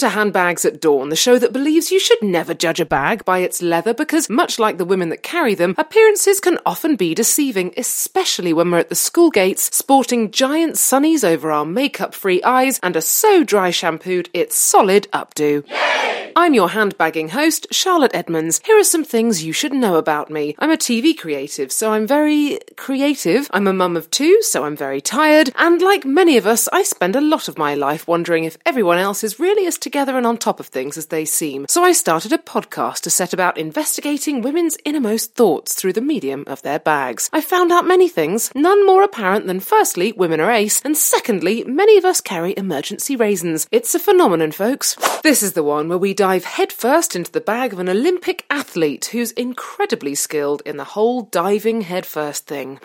To Handbags at Dawn, the show that believes you should never judge a bag by its leather because, much like the women that carry them, appearances can often be deceiving, especially when we're at the school gates sporting giant sunnies over our makeup free eyes and are so dry shampooed it's solid updo. I'm your handbagging host, Charlotte Edmonds. Here are some things you should know about me. I'm a TV creative, so I'm very creative. I'm a mum of two, so I'm very tired. And like many of us, I spend a lot of my life wondering if everyone else is really as together and on top of things as they seem. So I started a podcast to set about investigating women's innermost thoughts through the medium of their bags. I found out many things, none more apparent than firstly, women are ace, and secondly, many of us carry emergency raisins. It's a phenomenon, folks. This is the one where we dive headfirst into the bag of an Olympic athlete who's incredibly skilled in the whole diving headfirst thing.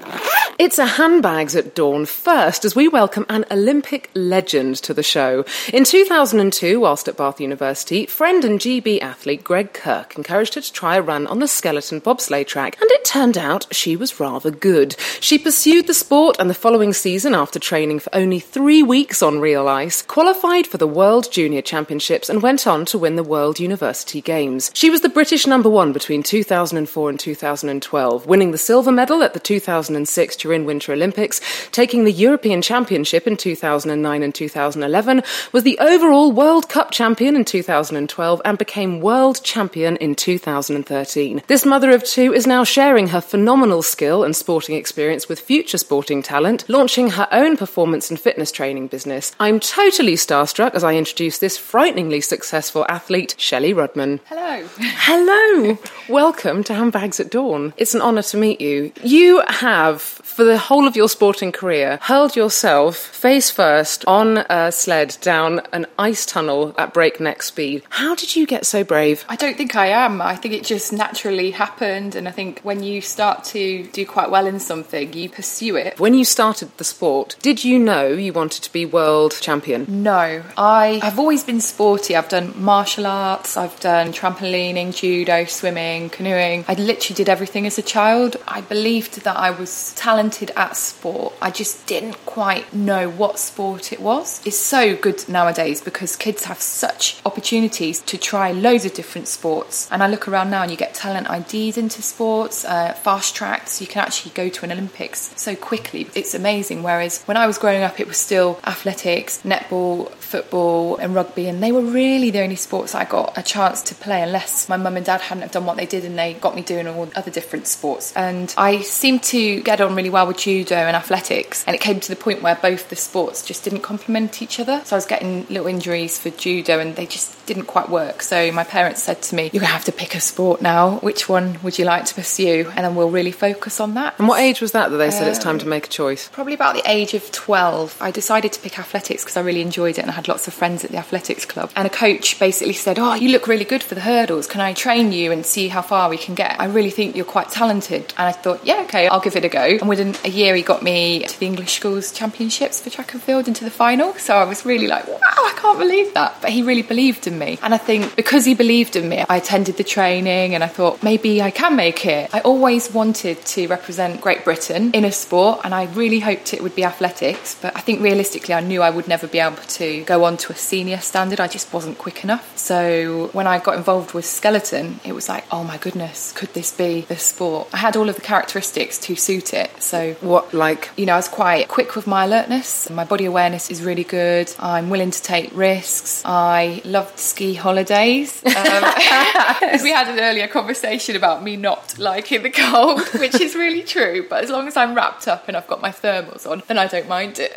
It's a handbags at dawn first as we welcome an Olympic legend to the show. In 2002, whilst at Bath University, friend and GB athlete Greg Kirk encouraged her to try a run on the skeleton bobsleigh track, and it turned out she was rather good. She pursued the sport and the following season, after training for only three weeks on real ice, qualified for the World Junior Championships and went on to win the World University Games. She was the British number one between 2004 and 2012, winning the silver medal at the 2006 Turin Winter Olympics, taking the European Championship in 2009 and 2011, was the overall World Cup champion in 2012, and became world champion in 2013. This mother of two is now sharing her phenomenal skill and sporting experience with future sporting talent, launching her own performance and fitness training business. I'm totally starstruck as I introduce this frighteningly successful athlete, Shelley Rudman. Hello. Hello! Welcome to Handbags at Dawn. It's an honour to meet you. You have, for the whole of your sporting career, hurled yourself face first on a sled down an ice tunnel at breakneck speed. How did you get so brave? I don't think I am. I think it just naturally happened, and I think when you start to do quite well in something, you pursue it. When you started the sport, did you know you wanted to be world champion? No, I have always been sporty. I've done martial arts, I've done trampolining, judo, swimming, canoeing. I literally did everything as a child. I believed that I was talented at sport. I just didn't quite know what sport it was. It's so good nowadays because kids have such opportunities to try loads of different sports. And I look around now and you get talent IDs into sports, uh, fast tracks. You can actually go to an Olympics so quickly. It's amazing. Whereas when I was growing up, it was still athletics, netball, football, and rugby, and they were really the only sports I got a chance to play unless my mum and dad hadn't done what they did and they got me doing all other different sports. And I seemed to get on really well with judo and athletics, and it came to the point where both the sports just didn't complement each other. So I was getting little injuries for judo, and they just didn't quite work. So my parents said to me, "You're gonna have to pick a sport now. Which one would you like to pursue?" And then we'll really focus on that. And what age was that that they said it's time to um, make a choice? Probably about the age of 12, I decided to pick athletics because I really enjoyed it and I had lots of friends at the athletics club. And a coach basically said, Oh, you look really good for the hurdles. Can I train you and see how far we can get? I really think you're quite talented. And I thought, Yeah, okay, I'll give it a go. And within in a year he got me to the English Schools Championships for track and field into the final. So I was really like, wow, I can't believe that. But he really believed in me. And I think because he believed in me, I attended the training and I thought maybe I can make it. I always wanted to represent Great Britain in a sport and I really hoped it would be athletics. But I think realistically, I knew I would never be able to go on to a senior standard. I just wasn't quick enough. So when I got involved with skeleton, it was like, oh my goodness, could this be the sport? I had all of the characteristics to suit it. So So, what, like, you know, I was quite quick with my alertness. My body awareness is really good. I'm willing to take risks. I loved ski holidays. Um, we had an earlier conversation about me not liking the cold, which is really true. But as long as I'm wrapped up and I've got my thermals on, then I don't mind it.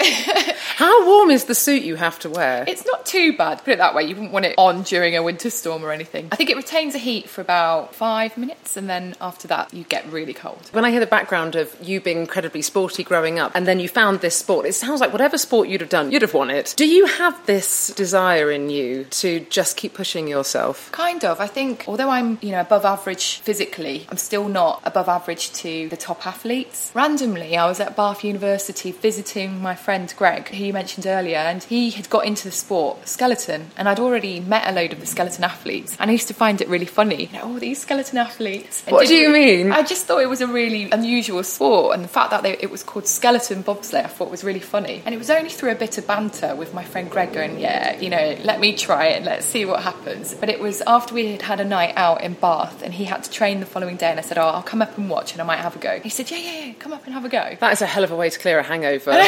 how warm is the suit you have to wear? It's not too bad, put it that way. You wouldn't want it on during a winter storm or anything. I think it retains the heat for about five minutes, and then after that, you get really cold. When I hear the background of you being incredibly sporty growing up and then you found this sport, it sounds like whatever sport you'd have done, you'd have won it. Do you have this desire in you to just keep pushing yourself? Kind of. I think although I'm, you know, above average physically, I'm still not above average to the top athletes. Randomly, I was at Bath University visiting my friend Greg, who you mentioned earlier, and he had got into the sport skeleton, and I'd already met a load of the skeleton athletes, and I used to find it really funny. You know, all these skeleton athletes. What do you mean? I just thought it was a really unusual sport, and the fact that they, it was called skeleton bobsleigh, I thought was really funny. And it was only through a bit of banter with my friend Greg going, "Yeah, you know, let me try it, let's see what happens." But it was after we had had a night out in Bath, and he had to train the following day, and I said, "Oh, I'll come up and watch, and I might have a go." He said, "Yeah, yeah, yeah, come up and have a go." That is a hell of a way to clear a hangover.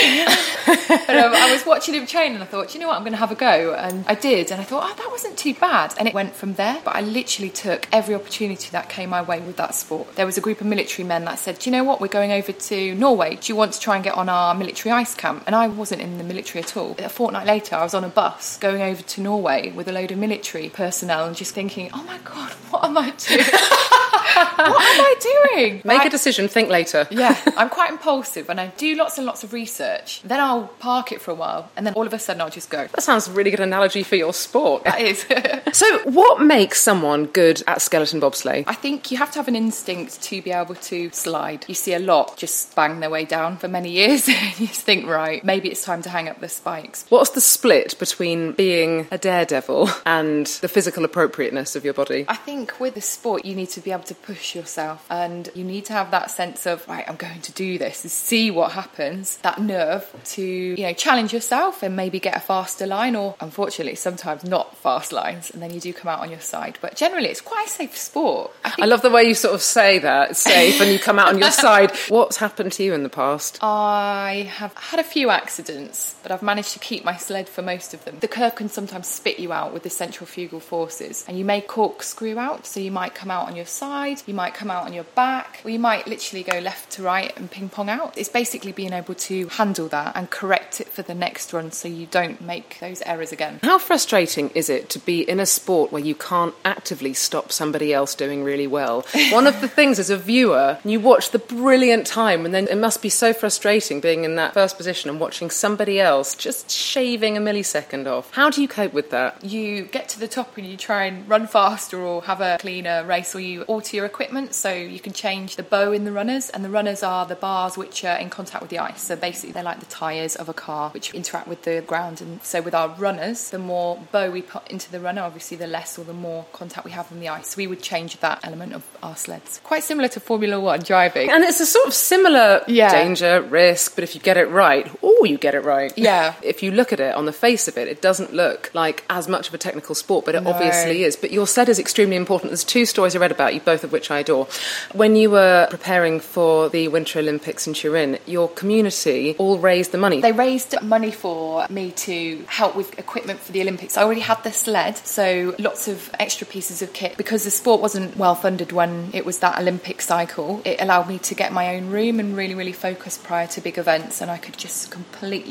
But um, I was watching him train and I thought, you know what, I'm going to have a go. And I did. And I thought, oh, that wasn't too bad. And it went from there. But I literally took every opportunity that came my way with that sport. There was a group of military men that said, do you know what, we're going over to Norway. Do you want to try and get on our military ice camp? And I wasn't in the military at all. A fortnight later, I was on a bus going over to Norway with a load of military personnel and just thinking, oh my God, what am I doing? what am I doing? Make Right. a decision, think later. Yeah, I'm quite impulsive and I do lots and lots of research. Then I'll park it for a while and then all of a sudden I'll just go. That sounds a really good analogy for your sport. That is. So, what makes someone good at skeleton bobsleigh? I think you have to have an instinct to be able to slide. You see a lot just bang their way down for many years. you think, right, maybe it's time to hang up the spikes. What's the split between being a daredevil and the physical appropriateness of your body? I think with the sport, you need to be able to push yourself and you need to have that sense of, right, I'm going to do this and see what happens. That nerve to, you know, challenge yourself and maybe get a faster line or, unfortunately, sometimes not fast lines and then you do come out on your side. But generally, it's quite a safe sport. I, I love the way you sort of say that, safe, and you come out on your side. What's happened to you in the past? I have had a few accidents, but I've managed to keep my sled for most of them. The curve can sometimes spit you out with the centrifugal forces, and you may corkscrew out. So you might come out on your side, you might come out on your back, or you might literally go left to right and ping pong out. It's basically being able to handle that and correct it for the next run so you don't make those errors again. How frustrating is it to be in a sport where you can't actively stop somebody else doing really well? One of the things as a viewer, you watch the brilliant time, and then it must be so frustrating being in that first position and watching somebody else just shaving a millisecond off. How do you cope with that? you get to the top and you try and run faster or have a cleaner race or you alter your equipment so you can change the bow in the runners and the runners are the bars which are in contact with the ice so basically they're like the tyres of a car which interact with the ground and so with our runners the more bow we put into the runner obviously the less or the more contact we have on the ice so we would change that element of our sleds quite similar to Formula One driving And it's a sort of similar Yeah. danger, risk, but if you get it right, oh, you get it right. Yeah. If you look at it on the face of it, it doesn't look like as much of a technical sport, but it No. obviously is. But your sled is extremely important. There's two stories I read about you, both of which I adore. When you were preparing for the Winter Olympics in Turin, your community all raised the money. They raised money for me to help with equipment for the Olympics. I already had the sled, so lots of extra pieces of kit. Because the sport wasn't well funded when it was that Olympic cycle, it allowed me to get my own room and really, really focus prior to big events. And I could just completely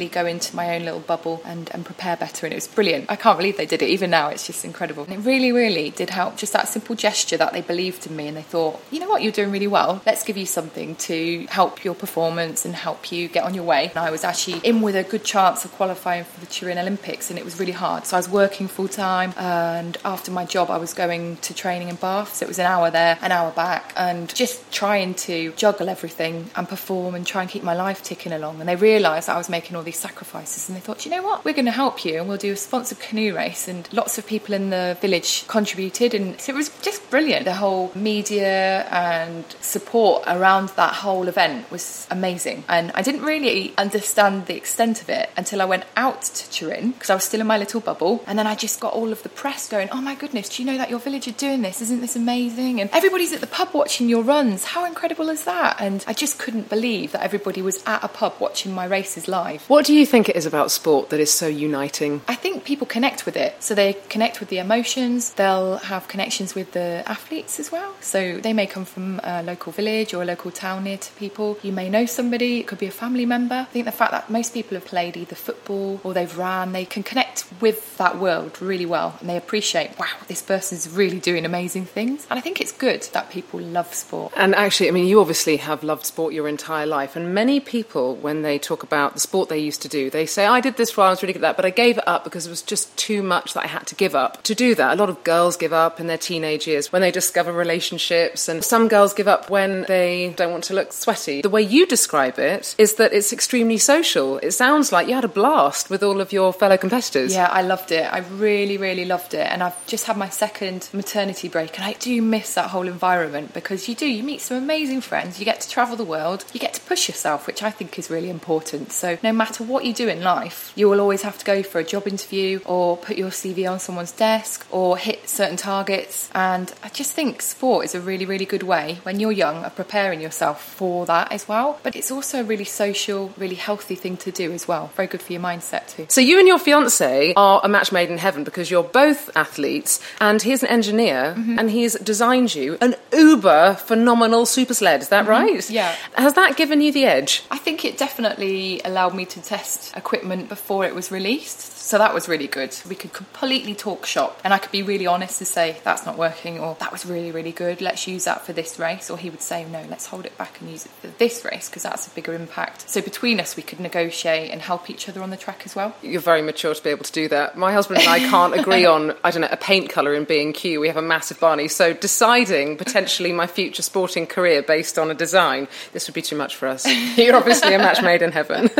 go into my own little bubble and, and prepare better. And it was brilliant. I can't believe they did it. Even now, it's just incredible. And it really, really did help. Just that simple gesture that they believed in me and they thought, you know what, you're doing really well. Let's give you something to help your performance and help you get on your way. And I was actually in with a good chance of qualifying for the Turin Olympics, and it was really hard. So I was working full time, and after my job, I was going to training in Bath. So it was an hour there, an hour back, and just trying to juggle everything and perform and try and keep my life ticking along. And they realised I was making all these sacrifices, and they thought, you know what, we're going to help you, and we'll do a sponsored canoe race. And lots of people in the village contributed, and so it was just brilliant. The whole media and support around that whole event was amazing, and I didn't really understand the extent of it until I went out to Turin because I was still in my little bubble, and then I just got all of the press going, "Oh my goodness, do you know that your village are doing this? Isn't this amazing?" And everybody's at the pub watching your runs. How incredible is that? And I just couldn't believe that everybody was at a pub watching my races live. What do you think it is about sport that is so uniting? I think people connect with it. So they connect with the emotions, they'll have connections with the athletes as well. So they may come from a local village or a local town near to people. You may know somebody, it could be a family member. I think the fact that most people have played either football or they've ran, they can connect with that world really well and they appreciate, wow, this person's really doing amazing things. And I think it's good that people love sport. And actually, I mean, you obviously have loved sport your entire life. And many people, when they talk about the sport they used to do, they say, I did this while I was really good at that, but I gave it up because it was just too much that I had to give up to do that. A lot of girls give up in their teenage years when they discover relationships, and some girls give up when they don't want to look sweaty. The way you describe it is that it's extremely social. It sounds like you had a blast with all of your fellow competitors. Yeah, I loved it. I really, really loved it. And I've just had my second maternity break, and I do miss that whole environment because you do. You meet some amazing friends, you get to travel the world, you get to push yourself, which I think is really important. So, no matter what you do in life, you will always have to go for a job interview or put your CV on someone's desk or hit certain targets. And I just think sport is a really, really good way when you're young of preparing yourself for that as well. But it's also a really social, really healthy thing to do as well. Very good for your mindset too. So you and your fiance are a match made in heaven because you're both athletes, and he's an engineer, mm-hmm. and he's designed you an uber phenomenal super sled. Is that mm-hmm. right? Yeah. Has that given you the edge? I think it definitely allowed me to test equipment before it was released. So that was really good. We could completely talk shop and I could be really honest to say that's not working or that was really, really good. Let's use that for this race. Or he would say, no, let's hold it back and use it for this race because that's a bigger impact. So between us, we could negotiate and help each other on the track as well. You're very mature to be able to do that. My husband and I can't agree on, I don't know, a paint colour in B&Q. We have a massive Barney. So deciding potentially my future sporting career based on a design, this would be too much for us. You're obviously a match made in heaven.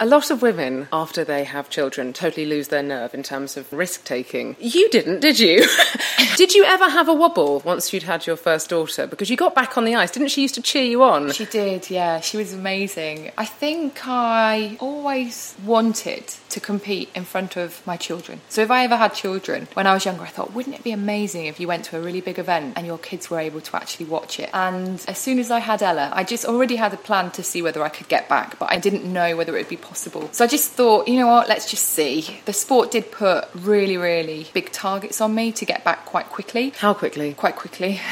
a lot of women, after they have children, totally lose their nerve in terms of risk taking. You didn't, did you? did you ever have a wobble once you'd had your first daughter? Because you got back on the ice. Didn't she used to cheer you on? She did, yeah. She was amazing. I think I always wanted to compete in front of my children. So if I ever had children, when I was younger, I thought, wouldn't it be amazing if you went to a really big event and your kids were able to actually watch it? And as soon as I had Ella, I just already had a plan to see whether I could get back, but I didn't know whether it would be. So I just thought, you know what, let's just see. The sport did put really, really big targets on me to get back quite quickly. How quickly? Quite quickly.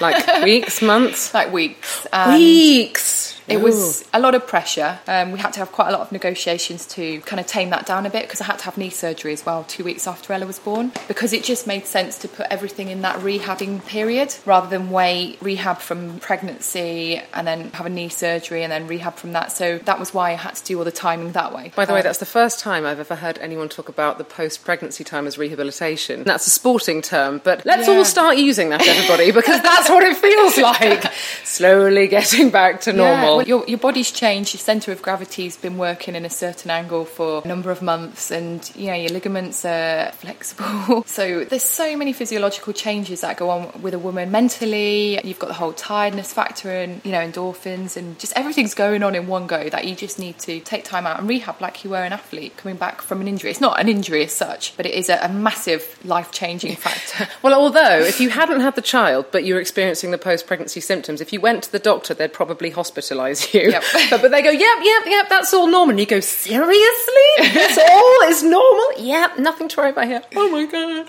Like weeks, months? like weeks. And Weeks! It was a lot of pressure. Um, we had to have quite a lot of negotiations to kind of tame that down a bit because I had to have knee surgery as well two weeks after Ella was born because it just made sense to put everything in that rehabbing period rather than wait rehab from pregnancy and then have a knee surgery and then rehab from that. So that was why I had to do all the timing that way. By the way, Um, that's the first time I've ever heard anyone talk about the post pregnancy time as rehabilitation. That's a sporting term, but let's Yeah. all start using that, everybody, because that's what it feels like. Slowly getting back to Yeah, normal. Well, your, your body's changed. Your centre of gravity's been working in a certain angle for a number of months, and you know your ligaments are flexible. so there's so many physiological changes that go on with a woman mentally. You've got the whole tiredness factor, and you know endorphins, and just everything's going on in one go. That you just need to take time out and rehab like you were an athlete coming back from an injury. It's not an injury as such, but it is a, a massive life changing factor. Well, although if you hadn't had the child, but you're experiencing the post-pregnancy symptoms, if you went to the doctor, they'd probably hospitalise you. Yep. but, but they go, yep, yep, yep, that's all normal. And you go, seriously? That's all is normal? Yep, nothing to worry about here. Oh my god.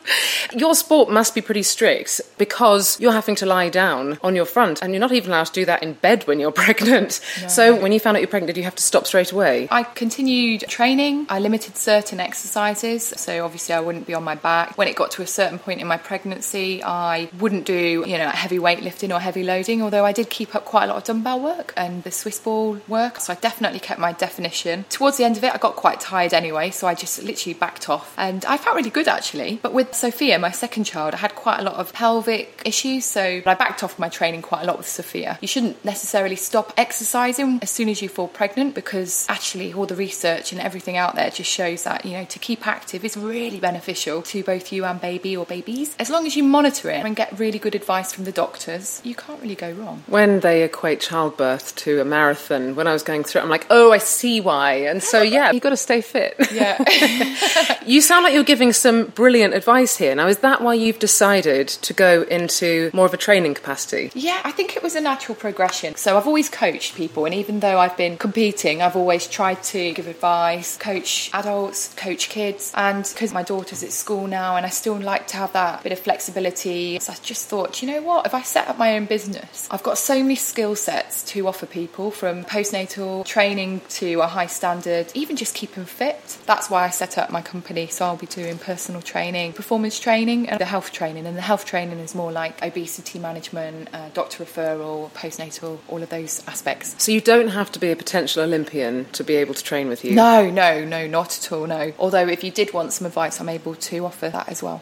Your sport must be pretty strict because you're having to lie down on your front and you're not even allowed to do that in bed when you're pregnant. No. So when you found out you're pregnant, did you have to stop straight away? I continued training. I limited certain exercises. So obviously I wouldn't be on my back. When it got to a certain point in my pregnancy, I wouldn't do, you know, heavy weightlifting or heavy loading, although I did keep up quite a lot of dumbbell work and the Swiss ball work. So I definitely kept my definition. Towards the end of it, I got quite tired anyway, so I just literally backed off. And I felt really good actually. But with Sophia, my second child, I had quite a lot of pelvic issues, so I backed off my training quite a lot with Sophia. You shouldn't necessarily stop exercising as soon as you fall pregnant because actually all the research and everything out there just shows that, you know, to keep active is really beneficial to both you and baby or babies. As long as you monitor it and get really good advice from the doctors, you can't really go wrong. When they equate childbirth to a marathon, when I was going through it, I'm like, oh, I see why. And so, yeah, you've got to stay fit. Yeah. you sound like you're giving some brilliant advice here. Now, is that why you've decided to go into more of a training capacity? Yeah, I think it was a natural progression. So I've always coached people, and even though I've been competing, I've always tried to give advice, coach adults, coach kids, and because my daughter's at school now, and I still like to have that bit of flexibility, so I just thought, you know what, if I set up my own business, I've got so many skill sets to offer people from postnatal training to a high standard, even just keeping fit. That's why I set up my company. So I'll be doing personal training, performance training, and the health training. And the health training is more like obesity management, uh, doctor referral, postnatal, all of those aspects. So you don't have to be a potential Olympian to be able to train with you? No, no, no, not at all, no. Although if you did want some advice, I'm able to offer that as well.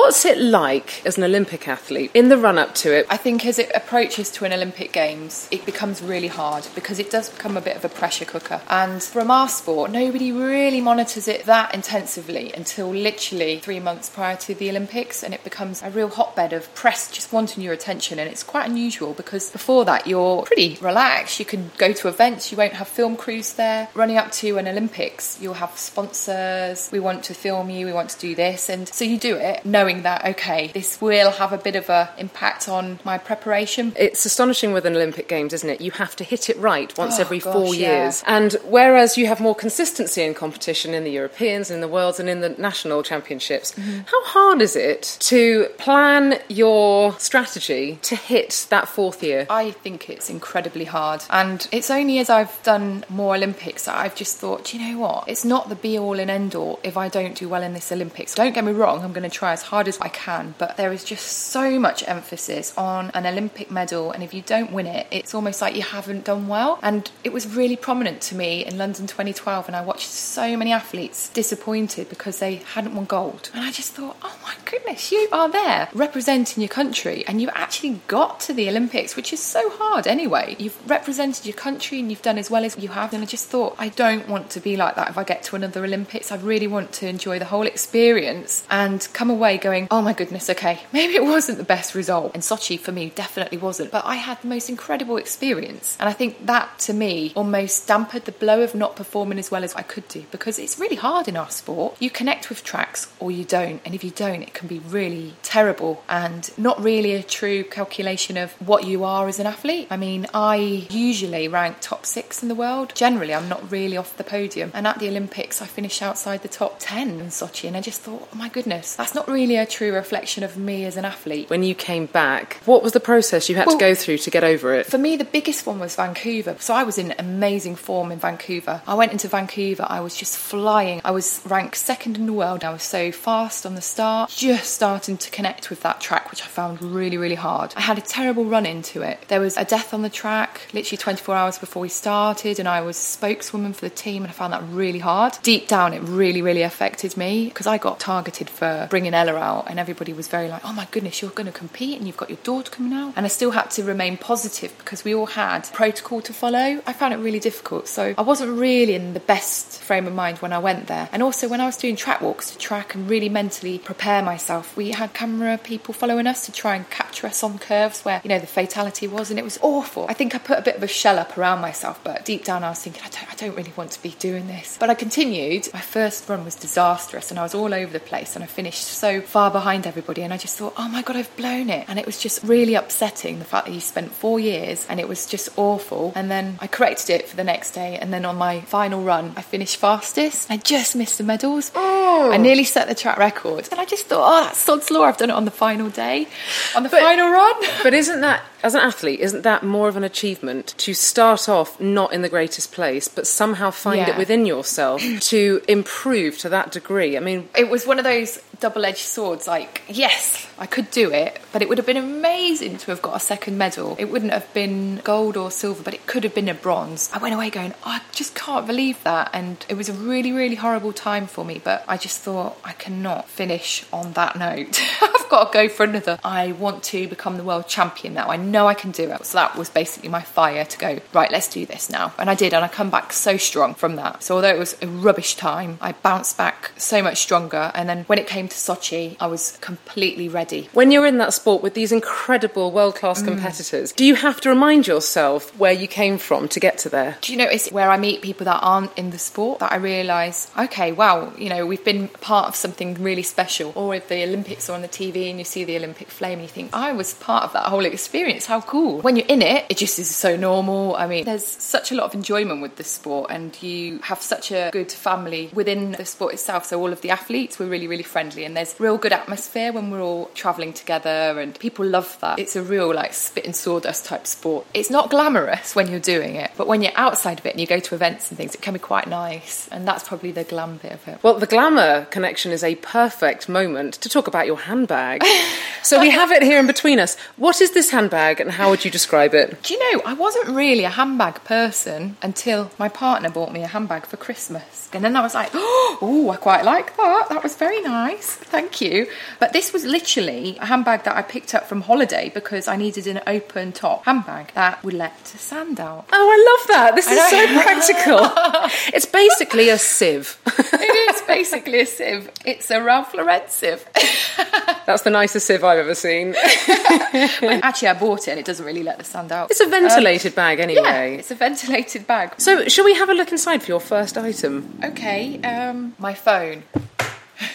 What's it like as an Olympic athlete in the run up to it? I think as it approaches to an Olympic Games, it becomes really hard because it does become a bit of a pressure cooker. And from our sport, nobody really monitors it that intensively until literally three months prior to the Olympics, and it becomes a real hotbed of press just wanting your attention. And it's quite unusual because before that, you're pretty relaxed. You can go to events, you won't have film crews there. Running up to an Olympics, you'll have sponsors. We want to film you, we want to do this. And so you do it knowing that, okay, this will have a bit of an impact on my preparation. It's astonishing with an Olympic Games, isn't it? You have to hit it right once Oh, every gosh, four yeah. years. And whereas you have more consistency in competition in the Europeans, in the Worlds, and in the national championships, Mm-hmm. how hard is it to plan your strategy to hit that fourth year? I think it's incredibly hard. And it's only as I've done more Olympics that I've just thought, "Do you know what? It's not the be all and end all if I don't do well in this Olympics. Don't get me wrong, I'm going to try as hard as I can, but there is just so much emphasis on an Olympic medal. And if you don't win it, it's almost like you haven't done well. And it was really prominent to me in London 2012, and I watched so many athletes disappointed because they hadn't won gold. And I just thought, oh my goodness, you are there representing your country, and you actually got to the Olympics, which is so hard anyway. You've represented your country and you've done as well as you have. And I just thought, I don't want to be like that if I get to another Olympics. I really want to enjoy the whole experience and come away going, oh my goodness, okay, maybe it wasn't the best result. And Sochi for me definitely wasn't. But I had the most incredible experience. And I think that to me almost dampened the blow of not performing as well as I could do because it's really hard in our sport. You connect with tracks or you don't. And if you don't, it can be really terrible and not really a true calculation of what you are as an athlete. I mean, I usually rank top six in the world. Generally, I'm not really off the podium. And at the Olympics, I finished outside the top 10 in Sochi. And I just thought, oh my goodness, that's not really a true reflection of me as an athlete. When you came back, what was the process you had Well, to go through to get over it? For me, the biggest one was Vancouver. So I was in amazing form in Vancouver. I went into Vancouver, I was just flying. I was ranked second in the world. I was so fast on the start, just starting to connect with that track, which I found really, really hard. I had a terrible run into it. There was a death on the track literally 24 hours before we started, and I was spokeswoman for the team, and I found that really hard. Deep down, it really, really affected me because I got targeted for bringing Ella out, and everybody was very like, oh my goodness, you're going to compete and you've got your daughter coming out. And I still had to remain positive because we all had protocol to follow. I found it really difficult. So I wasn't really in the best frame of mind when I went there. And also when I was doing track walks to track and really mentally prepare myself, we had camera people following us to try and capture us on curves where, you know, the fatality was. And it was awful. I think I put a bit of a shell up around myself, but deep down I was thinking, I don't, I don't really want to be doing this. But I continued. My first run was disastrous and I was all over the place and I finished so far behind everybody. And I just thought, oh my God, I've blown it. And it was just really upsetting the fact that you spent four years and it was just awful. And then I corrected it for the next day. And then on my final run, I finished fastest. I just missed the medals. Oh. I nearly set the track record. And I just thought, oh, that's sod's law. I've done it on the final day, on the final run. But isn't that, as an athlete, isn't that more of an achievement to start off not in the greatest place, but somehow find Yeah. it within yourself to improve to that degree? I mean, it was one of those double-edged swords like yes i could do it but it would have been amazing to have got a second medal. It wouldn't have been gold or silver but it could have been a bronze. I went away going i just can't believe that and it was a really really horrible time for me but i just thought i cannot finish on that note. I've got to go for another. I want to become the world champion now. I know i can do it. So that was basically my fire to go right let's do this now. And i did and i come back so strong from that. So although it was a rubbish time i bounced back so much stronger. And then when it came to Sochi, I was completely ready. When you're in that sport with these incredible world Mm. class competitors, do you have to remind yourself where you came from to get to there? Do you notice where I meet people that aren't in the sport that I realise, okay, wow, you know, we've been part of something really special. Or if the Olympics are on the TV and you see the Olympic flame and you think, I was part of that whole experience, how cool. When you're in it, it just is so normal. I mean, there's such a lot of enjoyment with the sport and you have such a good family within the sport itself. So all of the athletes, we're really, really friendly and there's real good atmosphere when we're all travelling together and people love that. It's a real like spit and sawdust type sport. It's not glamorous when you're doing it, but when you're outside of it and you go to events and things, it can be quite nice. And that's probably the glam bit of it. Well, the glamour connection is a perfect moment to talk about your handbag. so we have it here in between us. What is this handbag and how would you describe it? Do you know, I wasn't really a handbag person until my partner bought me a handbag for Christmas. And then I was like, oh, I quite like that. That was very nice. Thank you. But this was literally a handbag that I picked up from holiday because I needed an open top handbag that would let sand out. Oh, I love that. This is I so practical. it's basically a sieve. it is basically a sieve. It's a Ralph Lauren sieve. That's the nicest sieve I've ever seen. Actually, I bought it and it doesn't really let the sand out. It's a ventilated bag Yeah, anyway. it's a ventilated bag. So, shall we have a look inside for your first item? Okay, um, my phone.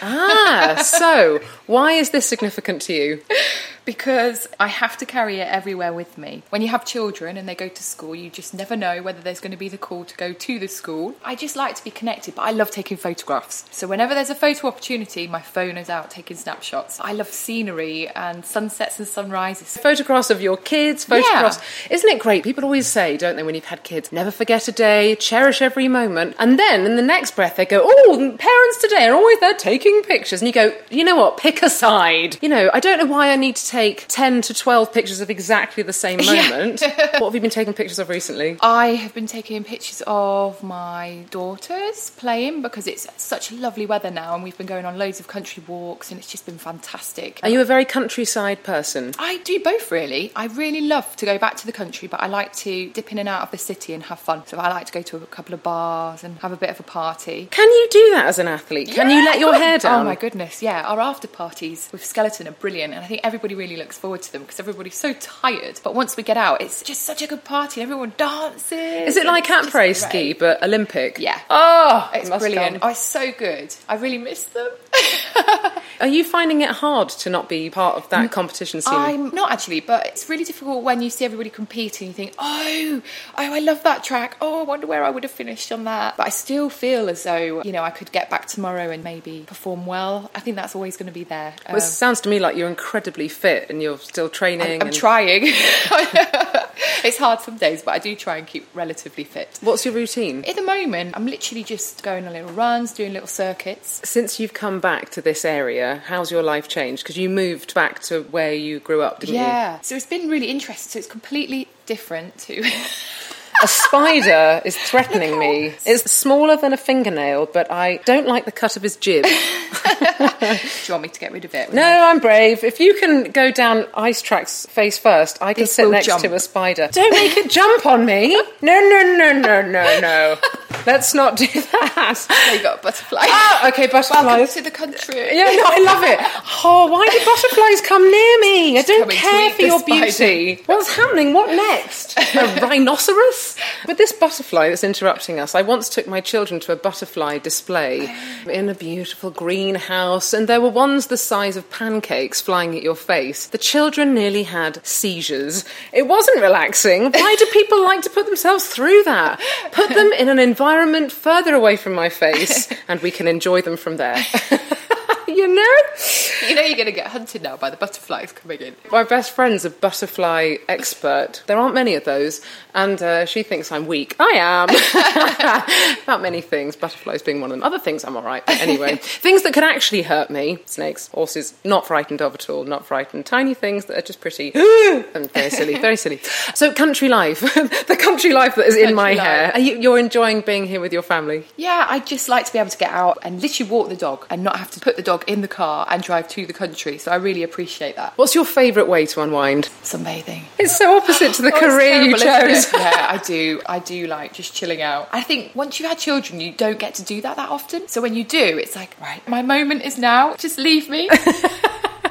Ah, so why is this significant to you? because I have to carry it everywhere with me. When you have children and they go to school, you just never know whether there's going to be the call to go to the school. I just like to be connected, but I love taking photographs. So whenever there's a photo opportunity, my phone is out taking snapshots. I love scenery and sunsets and sunrises. Photographs of your kids, photographs. Isn't it great? People always say, don't they, when you've had kids, never forget a day, cherish every moment. And then in the next breath, they go, oh, parents today are always there taking pictures. And you go, you know what, pick a side. You know, I don't know why I need to take 10 to 12 pictures of exactly the same moment. what have you been taking pictures of recently? I have been taking pictures of my daughters playing because it's such lovely weather now and we've been going on loads of country walks and it's just been fantastic. Are you a very countryside person? I do both really. I really love to go back to the country, but I like to dip in and out of the city and have fun. So I like to go to a couple of bars and have a bit of a party. Can you do that as an athlete? Can you let your hair oh, down? Oh my goodness, yeah. Our after parties with Skeleton are brilliant, and I think everybody really looks forward to them because everybody's so tired. But once we get out, it's just such a good party, and everyone dances. Is it like après ski but Olympic? Yeah. Oh, It's must brilliant. go. Oh, it's so good. I really miss them. Are you finding it hard to not be part of that competition scene? I'm not actually, but it's really difficult when you see everybody competing. You think, oh, oh, I love that track. Oh, I wonder where I would have finished on that. But I still feel as though you know I could get back tomorrow and maybe perform well. I think that's always going to be there. Well, it Um, sounds to me like you're incredibly fit and you're still training. I'm and- trying. it's hard some days, but I do try and keep relatively fit. What's your routine? At the moment, I'm literally just going on little runs, doing little circuits. Since you've come back to this area, how's your life changed? Because you moved back to where you grew up, didn't you? Yeah. So it's been really interesting. So it's completely different to. A spider is threatening me. It's smaller than a fingernail, but I don't like the cut of his jib. Do you want me to get rid of it? No, I'm brave. If you can go down ice tracks face first, I can This sit next jump. to a spider. Don't make it jump on me. No, no, no, no, no, no. Let's not do that. you got a butterfly. Ah, okay, butterflies. Welcome to the country. Yeah, no, I love it. Oh, why do butterflies come near me? I don't care for your spider. beauty. What's happening? What next? A rhinoceros? With this butterfly that's interrupting us, I once took my children to a butterfly display oh. in a beautiful greenhouse, and there were ones the size of pancakes flying at your face. The children nearly had seizures. It wasn't relaxing. Why do people like to put themselves through that? Put them in an environment further away from my face, and we can enjoy them from there. you know? You know you're going to get hunted now by the butterflies coming in. My best friend's a butterfly expert. There aren't many of those, and uh, she thinks I'm weak. I am. About many things, butterflies being one of them. Other things, I'm all right. But anyway, things that could actually hurt me snakes, horses, not frightened of at all, not frightened. Tiny things that are just pretty and very silly, very silly. So, country life, the country life that is in my Country hair. Are you, you're enjoying being here with your family? Yeah, I just like to be able to get out and literally walk the dog and not have to put the dog in the car and drive to the country. So I really appreciate that. What's your favourite way to unwind? Sunbathing. It's so opposite to the Oh, career you chose. yeah, I do. I do like just chilling out. I think once you've had children, you don't get to do that that often. So when you do, it's like, right, my moment is now. Just leave me.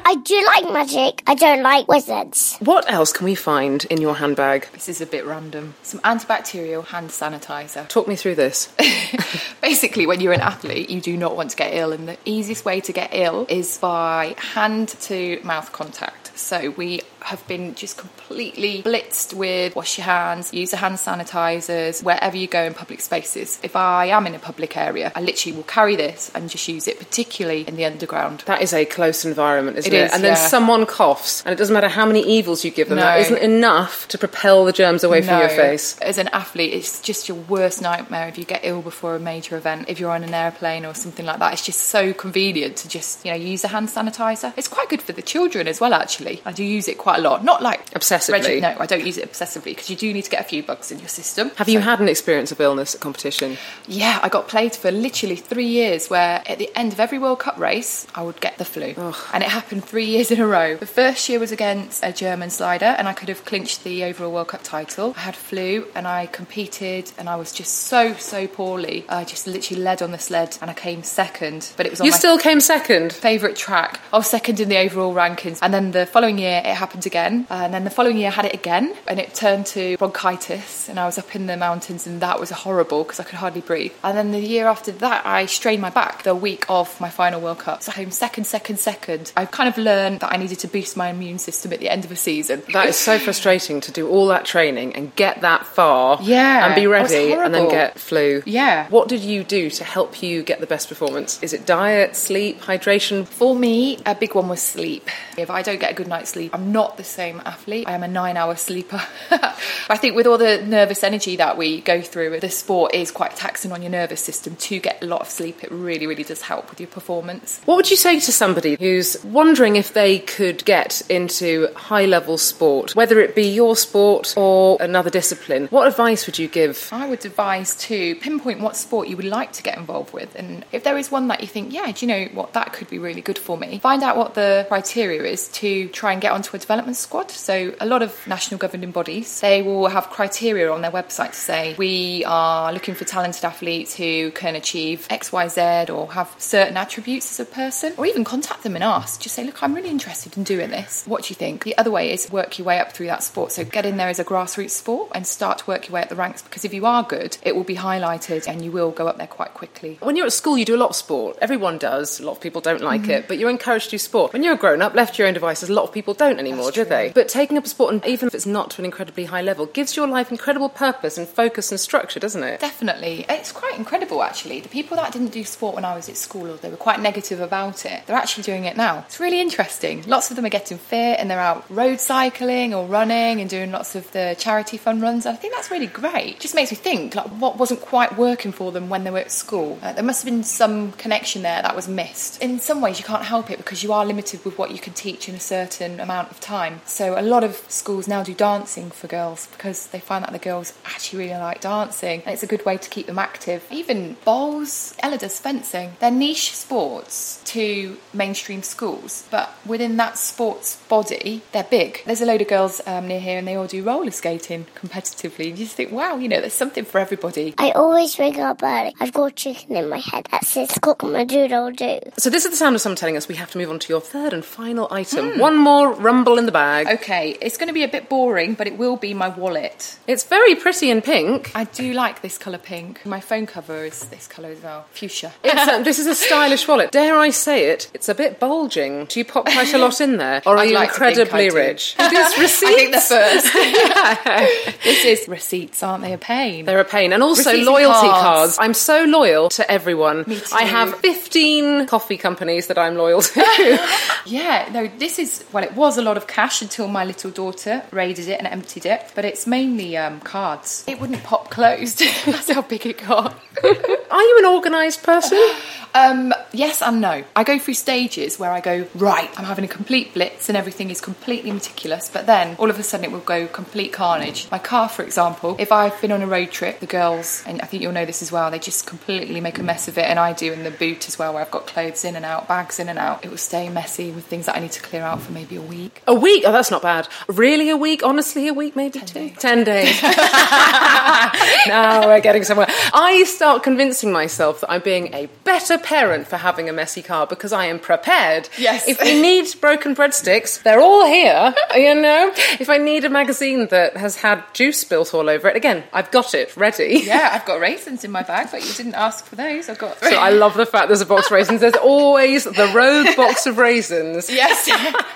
I do like magic. I don't like wizards. What else can we find in your handbag? this is a bit random. Some antibacterial hand sanitizer. Talk me through this. Basically, when you're an athlete, you do not want to get ill, and the easiest way to get ill is by hand to mouth contact. So we have been just completely blitzed with wash your hands, use the hand sanitizers wherever you go in public spaces. If I am in a public area, I literally will carry this and just use it, particularly in the underground. That is a close environment, isn't It it? is, and then yeah. someone coughs, and it doesn't matter how many evils you give them, that No. isn't enough to propel the germs away from your face. As an athlete, it's just your worst nightmare if you get ill before a major event. If you're on an airplane or something like that, it's just so convenient to just you know use a hand sanitizer. It's quite good for the children as well. Actually, I do use it quite a lot. Not like Obsessively. no, I don't use it obsessively because you do need to get a few bugs in your system. Have you So- had an experience of illness at competition? Yeah, I got played for literally three years where at the end of every World Cup race, I would get the flu. And it happened three years in a row. The first year was against a German slider and I could have clinched the overall World Cup title. I had flu and I competed and I was just so, so poorly. I just literally led on the sled and I came second. But it was on You still came second. favourite track. I was second in the overall rankings. And then the following year, it happened again. And then the following year, I had it again. And it turned to bronchitis. And I was up in the mountains, and that was horrible because I could hardly breathe. And then the year after that, I strained my back the week of my final World Cup. So I came second, second, second. I kind of learned that I needed to boost my immune system at the end of a season. That is so frustrating to do all that training and get that far Yeah, and be ready and then get flu. Yeah. What did you do to help you get the best performance? Is it diet, sleep, hydration? For me, a big one was sleep. If I don't get a good good night's sleep. I'm not the same athlete. I am a nine hour sleeper. I think with all the nervous energy that we go through, the sport is quite taxing on your nervous system. To get a lot of sleep, it really, really does help with your performance. What would you say to somebody who's wondering if they could get into high level sport, whether it be your sport or another discipline? What advice would you give? I would advise to pinpoint what sport you would like to get involved with. And if there is one that you think, yeah, do you know what, that could be really good for me, find out what the criteria is to try and get onto a development squad. So a lot of national governing bodies, they will have criteria on their website to say, we are looking for talented athletes who can achieve X, Y, Z or have certain attributes as a person, or even contact them and ask, just say, look, I'm really interested in doing this. What do you think? The other way is work your way up through that sport. So get in there as a grassroots sport and start to work your way up the ranks because if you are good, it will be highlighted and you will go up there quite quickly. When you're at school, you do a lot of sport. Everyone does. A lot of people don't like mm-hmm. it, but you're encouraged to do sport. When you're a grown up, left to your own devices, a lot of people don't anymore, do they? But taking up a sport, and even if it's not to an incredibly high level, gives your life incredible purpose and focus and structure, doesn't it? Definitely. It's quite incredible actually. The people that didn't do sport when I was at school or they were quite negative about it, they're actually doing it now. It's really interesting. Lots of them are getting fit and they're out road cycling or running and doing lots of the charity fun runs. I think that's really great. It just makes me think like what wasn't quite working for them when they were at school. Uh, there must have been some connection there that was missed. In some ways you can't help it because you are limited with what you can teach in a certain amount of time. So a lot of schools now do dancing for girls because they find that the girls actually really like dancing and it's a good way to keep them active. Even bowls, Ella does fencing. They're niche sports to mainstream schools, but within that sports body, they're big. There's a load of girls um, near here and they all do roller skating competitively. You just think, wow, you know, there's something for everybody. I always wake up early. I've got chicken in my head that says cook my doodle do. So this is the sound of someone telling us we have to move on to your third and final item. One more rumble in the bag. Okay, it's going to be a bit boring, but it will be my wallet. It's very pretty in pink. I do like this colour pink. My phone cover is this colour as well, fuchsia. It's a, this is a stylish wallet. Dare I say it? It's a bit bulging. Do you pop quite a lot in there, or are you like incredibly rich? It is receipts. I think they're first. this is receipts, aren't they? A pain. They're a pain. And also Receipts loyalty cards. cards. I'm so loyal to everyone. Me too. I have 15 coffee companies that I'm loyal to. Yeah, no, this is, well, it was a lot of cash until my little daughter raided it and emptied it, but it's mainly um, cards. It wouldn't pop closed. That's how big it got. Are you an organised person? Um, yes and no. I go through stages where I go, right, I'm having a complete blitz and everything is completely meticulous, but then all of a sudden it will go complete carnage. My car, for example, if I've been on a road trip, the girls, and I think you'll know this as well, they just completely make a mess of it, and I do in the boot as well, where I've got clothes in and out, bags in and out. It will stay messy with things that I need to clear out for maybe a week. A week? Oh, that's not bad. Really, a week? Honestly, a week, maybe two? days. Ten days. now we're getting somewhere. I start convincing myself that I'm being a better parent for having a messy car because I am prepared. Yes. If we need broken breadsticks, they're all here, you know? If I need a magazine that has had juice spilt all over it, again, I've got it ready. Yeah, I've got raisins in my bag, but you didn't ask for those. I've got. So I love the fact there's a box of raisins. There's always the rogue box of raisins. yes.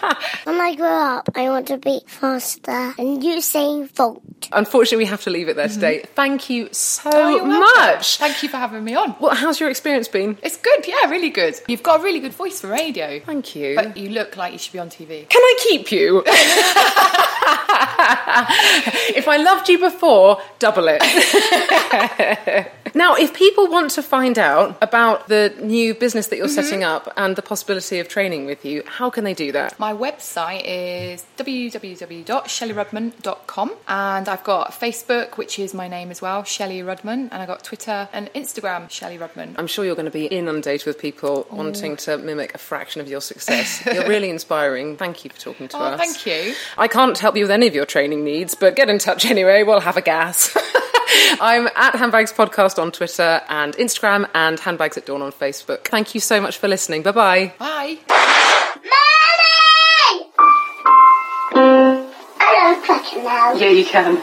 When I grow up, I want to be faster and Usain Bolt. Unfortunately, we have to leave it there today. Mm-hmm. Thank you so Oh, much. Thank you for having me on. Well, how's your experience been? It's good, yeah, really good. You've got a really good voice for radio. Thank you. But you look like you should be on TV. Can I keep you? if I loved you before, double it. Now, if people want to find out about the new business that you're mm-hmm. setting up and the possibility of training with you, how can they do that? My website is www.shelleyrudman.com and I've got Facebook, which is my name as well, Shelley Rudman, and I've got Twitter and Instagram, Shelley Rudman. I'm sure you're going to be inundated with people wanting to mimic a fraction of your success. You're really inspiring. Thank you for talking to Oh, us. thank you. I can't help you with any of your training needs, but get in touch anyway. We'll have a gas. I'm at Handbags Podcast on Twitter and Instagram and Handbags at Dawn on Facebook. Thank you so much for listening. Bye bye. Bye. Mommy! I love clucking now. Yeah, you can.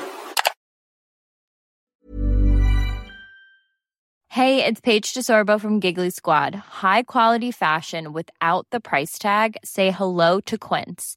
Hey, it's Paige DeSorbo from Giggly Squad. High quality fashion without the price tag. Say hello to Quince.